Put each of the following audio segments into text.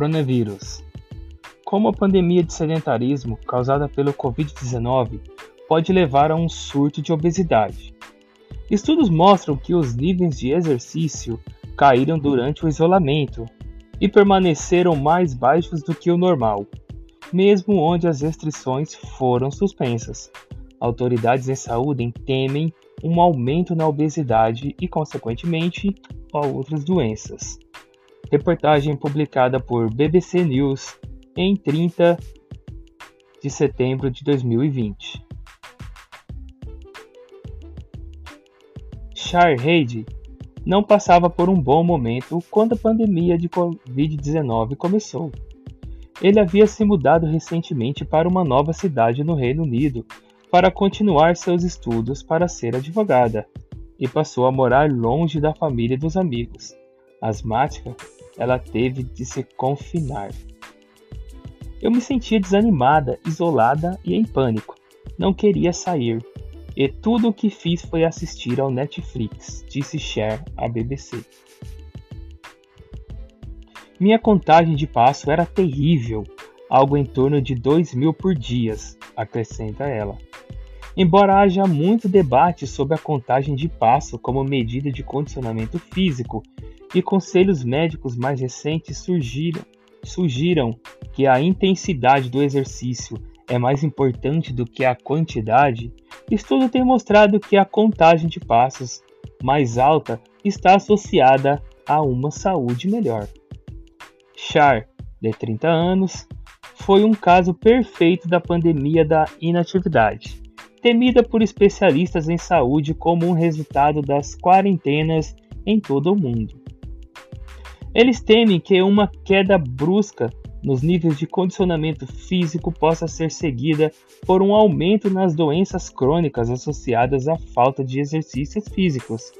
Coronavírus. Como a pandemia de sedentarismo causada pelo Covid-19 pode levar a um surto de obesidade. Estudos mostram que os níveis de exercício caíram durante o isolamento e permaneceram mais baixos do que o normal, mesmo onde as restrições foram suspensas. Autoridades em saúde temem um aumento na obesidade e, consequentemente, a outras doenças. Reportagem publicada por BBC News em 30 de setembro de 2020. Shar Reid não passava por um bom momento quando a pandemia de Covid-19 começou. Ele havia se mudado recentemente para uma nova cidade no Reino Unido para continuar seus estudos para ser advogada e passou a morar longe da família e dos amigos. Asmática, ela teve de se confinar. Eu me sentia desanimada, isolada e em pânico. Não queria sair. E tudo o que fiz foi assistir ao Netflix, disse Cher à BBC. Minha contagem de passo era terrível, algo em torno de 2 mil por dia, acrescenta ela. Embora haja muito debate sobre a contagem de passo como medida de condicionamento físico e conselhos médicos mais recentes surgiram, surgiram que a intensidade do exercício é mais importante do que a quantidade, estudo tem mostrado que a contagem de passos mais alta está associada a uma saúde melhor. Char, de 30 anos, foi um caso perfeito da pandemia da inatividade, temida por especialistas em saúde como um resultado das quarentenas em todo o mundo. Eles temem que uma queda brusca nos níveis de condicionamento físico possa ser seguida por um aumento nas doenças crônicas associadas à falta de exercícios físicos,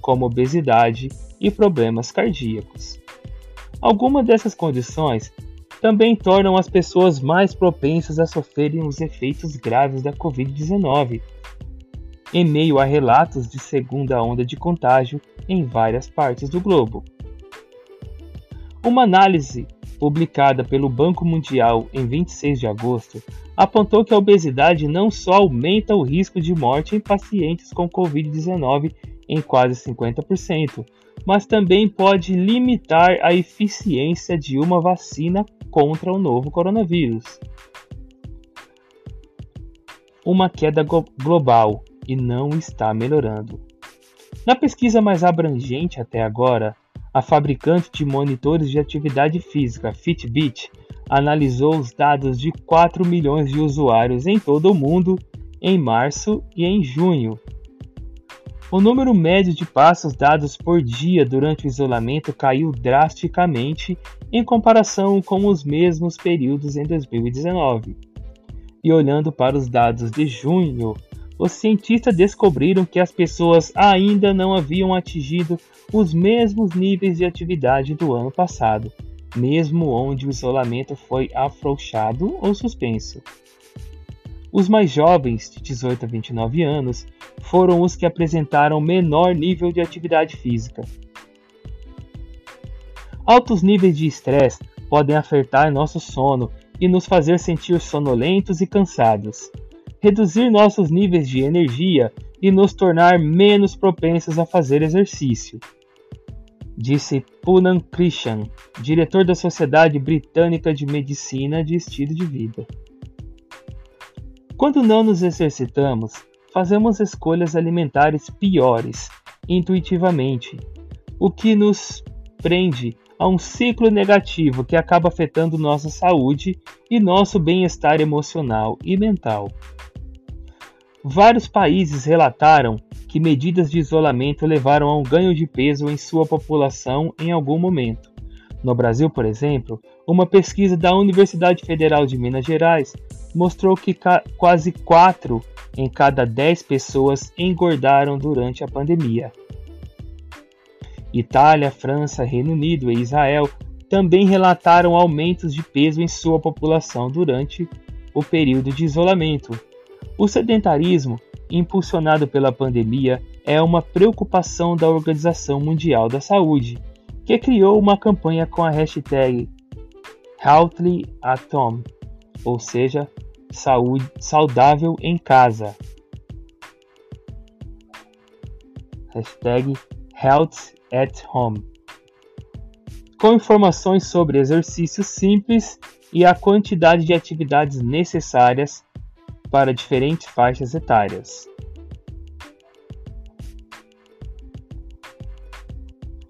como obesidade e problemas cardíacos. Algumas dessas condições também tornam as pessoas mais propensas a sofrerem os efeitos graves da Covid-19, em meio a relatos de segunda onda de contágio em várias partes do globo. Uma análise publicada pelo Banco Mundial em 26 de agosto apontou que a obesidade não só aumenta o risco de morte em pacientes com Covid-19 em quase 50%, mas também pode limitar a eficiência de uma vacina contra o novo coronavírus. Uma queda global e não está melhorando. Na pesquisa mais abrangente até agora, a fabricante de monitores de atividade física Fitbit analisou os dados de 4 milhões de usuários em todo o mundo em março e em junho o número médio de passos dados por dia durante o isolamento caiu drasticamente em comparação com os mesmos períodos em 2019. E olhando para os dados de junho, os cientistas descobriram que as pessoas ainda não haviam atingido os mesmos níveis de atividade do ano passado, mesmo onde o isolamento foi afrouxado ou suspenso. Os mais jovens, de 18 a 29 anos, foram os que apresentaram menor nível de atividade física. Altos níveis de estresse podem afetar nosso sono e nos fazer sentir sonolentos e cansados, reduzir nossos níveis de energia e nos tornar menos propensos a fazer exercício, disse Poonam Krishan, diretor da Sociedade Britânica de Medicina de Estilo de Vida. Quando não nos exercitamos, fazemos escolhas alimentares piores, intuitivamente, o que nos prende a um ciclo negativo que acaba afetando nossa saúde e nosso bem-estar emocional e mental. Vários países relataram que medidas de isolamento levaram a um ganho de peso em sua população em algum momento. No Brasil, por exemplo, uma pesquisa da Universidade Federal de Minas Gerais mostrou que quase 4 em cada 10 pessoas engordaram durante a pandemia. Itália, França, Reino Unido e Israel também relataram aumentos de peso em sua população durante o período de isolamento. O sedentarismo, impulsionado pela pandemia, é uma preocupação da Organização Mundial da Saúde, que criou uma campanha com a hashtag Healthy at Home, ou seja, saúde, saudável em casa. Hashtag Health at Home. Com informações sobre exercícios simples e a quantidade de atividades necessárias para diferentes faixas etárias.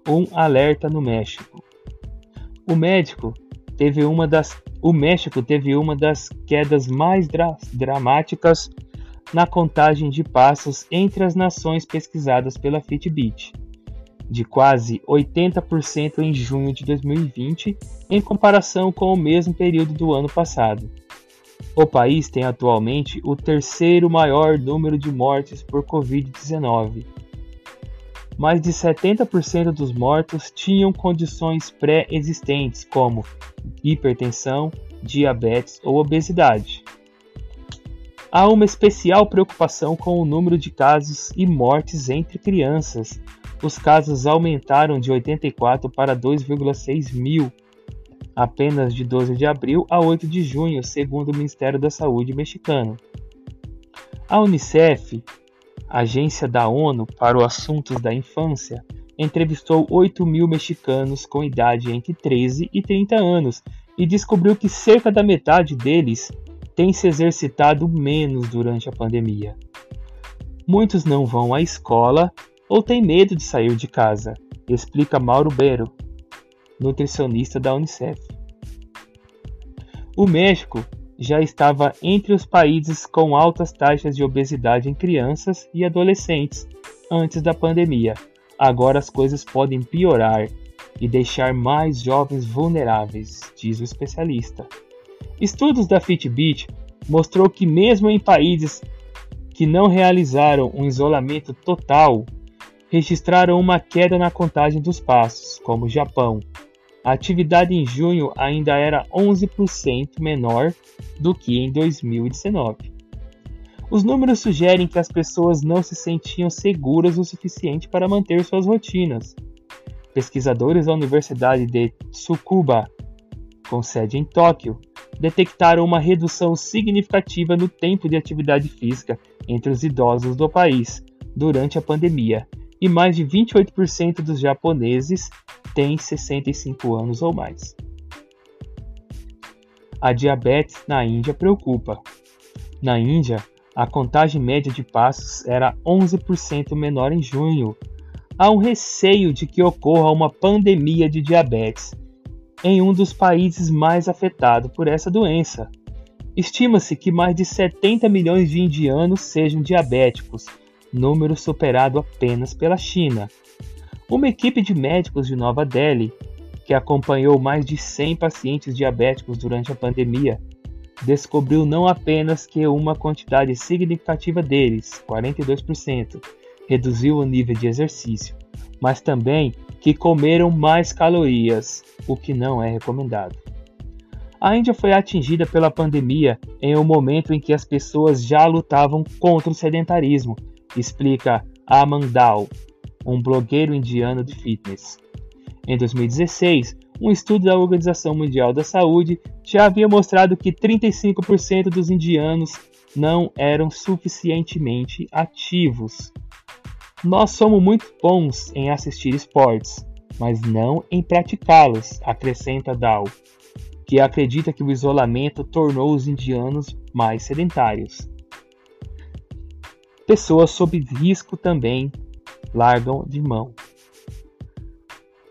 Um alerta no México. O médico teve uma das o México teve uma das quedas mais dra dramáticas na contagem de passos entre as nações pesquisadas pela Fitbit, de quase 80% em junho de 2020, em comparação com o mesmo período do ano passado. O país tem atualmente o terceiro maior número de mortes por Covid-19 mais de 70% dos mortos tinham condições pré-existentes, como hipertensão, diabetes ou obesidade. Há uma especial preocupação com o número de casos e mortes entre crianças. Os casos aumentaram de 84 para 2,6 mil apenas de 12 de abril a 8 de junho, segundo o Ministério da Saúde mexicano. A Unicef Agência da ONU para os Assuntos da Infância, entrevistou 8 mil mexicanos com idade entre 13 e 30 anos e descobriu que cerca da metade deles tem se exercitado menos durante a pandemia. Muitos não vão à escola ou têm medo de sair de casa, explica Mauro Bero, nutricionista da Unicef. O México já estava entre os países com altas taxas de obesidade em crianças e adolescentes antes da pandemia. Agora as coisas podem piorar e deixar mais jovens vulneráveis, diz o especialista. Estudos da Fitbit mostrou que mesmo em países que não realizaram um isolamento total, registraram uma queda na contagem dos passos, como o Japão, a atividade em junho ainda era 11% menor do que em 2019. Os números sugerem que as pessoas não se sentiam seguras o suficiente para manter suas rotinas. Pesquisadores da Universidade de Tsukuba, com sede em Tóquio, detectaram uma redução significativa no tempo de atividade física entre os idosos do país durante a pandemia, e mais de 28% dos japoneses têm 65 anos ou mais. A diabetes na Índia preocupa. Na Índia, a contagem média de passos era 11% menor em junho. Há um receio de que ocorra uma pandemia de diabetes em um dos países mais afetados por essa doença. Estima-se que mais de 70 milhões de indianos sejam diabéticos número superado apenas pela China. Uma equipe de médicos de Nova Delhi, que acompanhou mais de 100 pacientes diabéticos durante a pandemia, descobriu não apenas que uma quantidade significativa deles, 42%, reduziu o nível de exercício, mas também que comeram mais calorias, o que não é recomendado. A Índia foi atingida pela pandemia em um momento em que as pessoas já lutavam contra o sedentarismo explica Amandal, um blogueiro indiano de fitness. Em 2016, um estudo da Organização Mundial da Saúde já havia mostrado que 35% dos indianos não eram suficientemente ativos. Nós somos muito bons em assistir esportes, mas não em praticá-los, acrescenta Dal, que acredita que o isolamento tornou os indianos mais sedentários. Pessoas sob risco também largam de mão.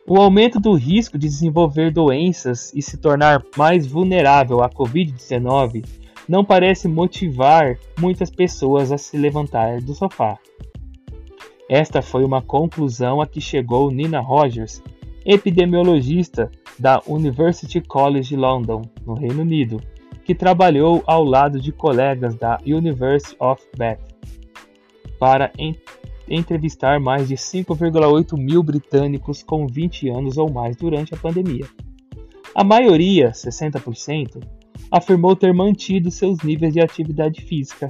O aumento do risco de desenvolver doenças e se tornar mais vulnerável à Covid-19 não parece motivar muitas pessoas a se levantar do sofá. Esta foi uma conclusão a que chegou Nina Rogers, epidemiologista da University College London, no Reino Unido, que trabalhou ao lado de colegas da University of Bath para entrevistar mais de 5,8 mil britânicos com 20 anos ou mais durante a pandemia. A maioria, 60%, afirmou ter mantido seus níveis de atividade física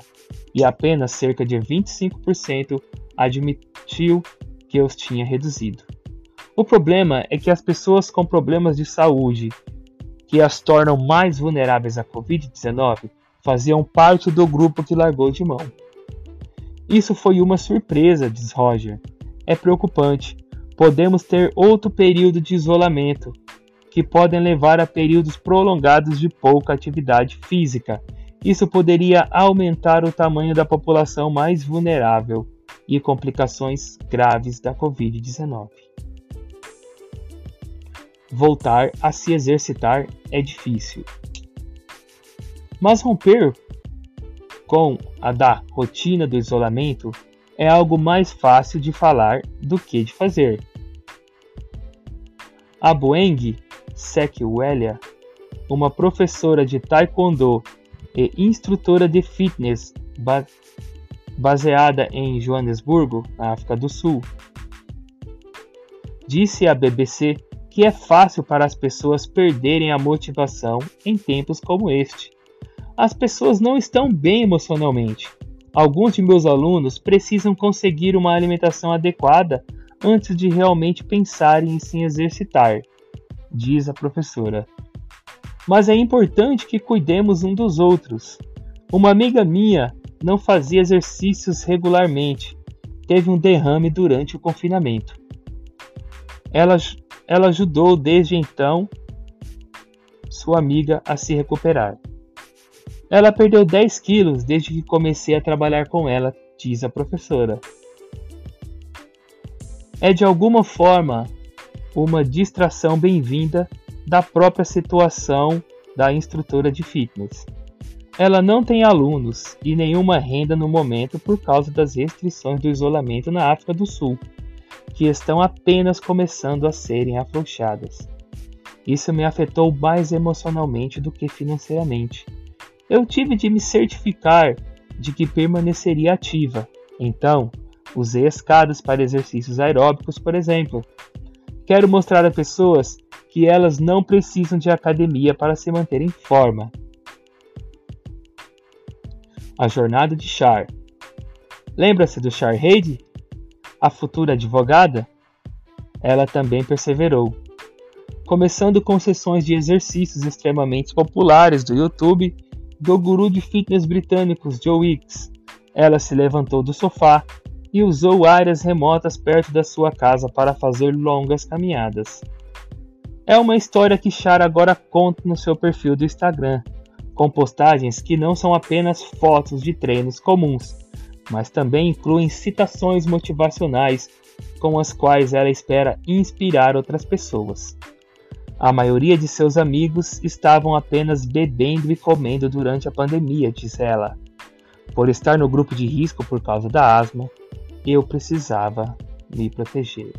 e apenas cerca de 25% admitiu que os tinha reduzido. O problema é que as pessoas com problemas de saúde que as tornam mais vulneráveis à Covid-19 faziam parte do grupo que largou de mão. Isso foi uma surpresa, diz Roger. É preocupante. Podemos ter outro período de isolamento, que podem levar a períodos prolongados de pouca atividade física. Isso poderia aumentar o tamanho da população mais vulnerável e complicações graves da Covid-19. Voltar a se exercitar é difícil. Mas romper com a da rotina do isolamento é algo mais fácil de falar do que de fazer. A Boeng Sekwellia, uma professora de taekwondo e instrutora de fitness ba baseada em Joanesburgo, na África do Sul, disse à BBC que é fácil para as pessoas perderem a motivação em tempos como este. As pessoas não estão bem emocionalmente. Alguns de meus alunos precisam conseguir uma alimentação adequada antes de realmente pensarem em se exercitar, diz a professora. Mas é importante que cuidemos um dos outros. Uma amiga minha não fazia exercícios regularmente. Teve um derrame durante o confinamento. Ela, ela ajudou desde então sua amiga a se recuperar. Ela perdeu 10 quilos desde que comecei a trabalhar com ela, diz a professora. É de alguma forma uma distração bem-vinda da própria situação da instrutora de fitness. Ela não tem alunos e nenhuma renda no momento por causa das restrições do isolamento na África do Sul, que estão apenas começando a serem afrouxadas. Isso me afetou mais emocionalmente do que financeiramente eu tive de me certificar de que permaneceria ativa. Então, usei escadas para exercícios aeróbicos, por exemplo. Quero mostrar a pessoas que elas não precisam de academia para se manter em forma. A jornada de Char. Lembra-se do Char Reid? A futura advogada? Ela também perseverou. Começando com sessões de exercícios extremamente populares do YouTube do guru de fitness britânicos Joe Wicks. Ela se levantou do sofá e usou áreas remotas perto da sua casa para fazer longas caminhadas. É uma história que Char agora conta no seu perfil do Instagram, com postagens que não são apenas fotos de treinos comuns, mas também incluem citações motivacionais com as quais ela espera inspirar outras pessoas. A maioria de seus amigos estavam apenas bebendo e comendo durante a pandemia, diz ela. Por estar no grupo de risco por causa da asma, eu precisava me proteger.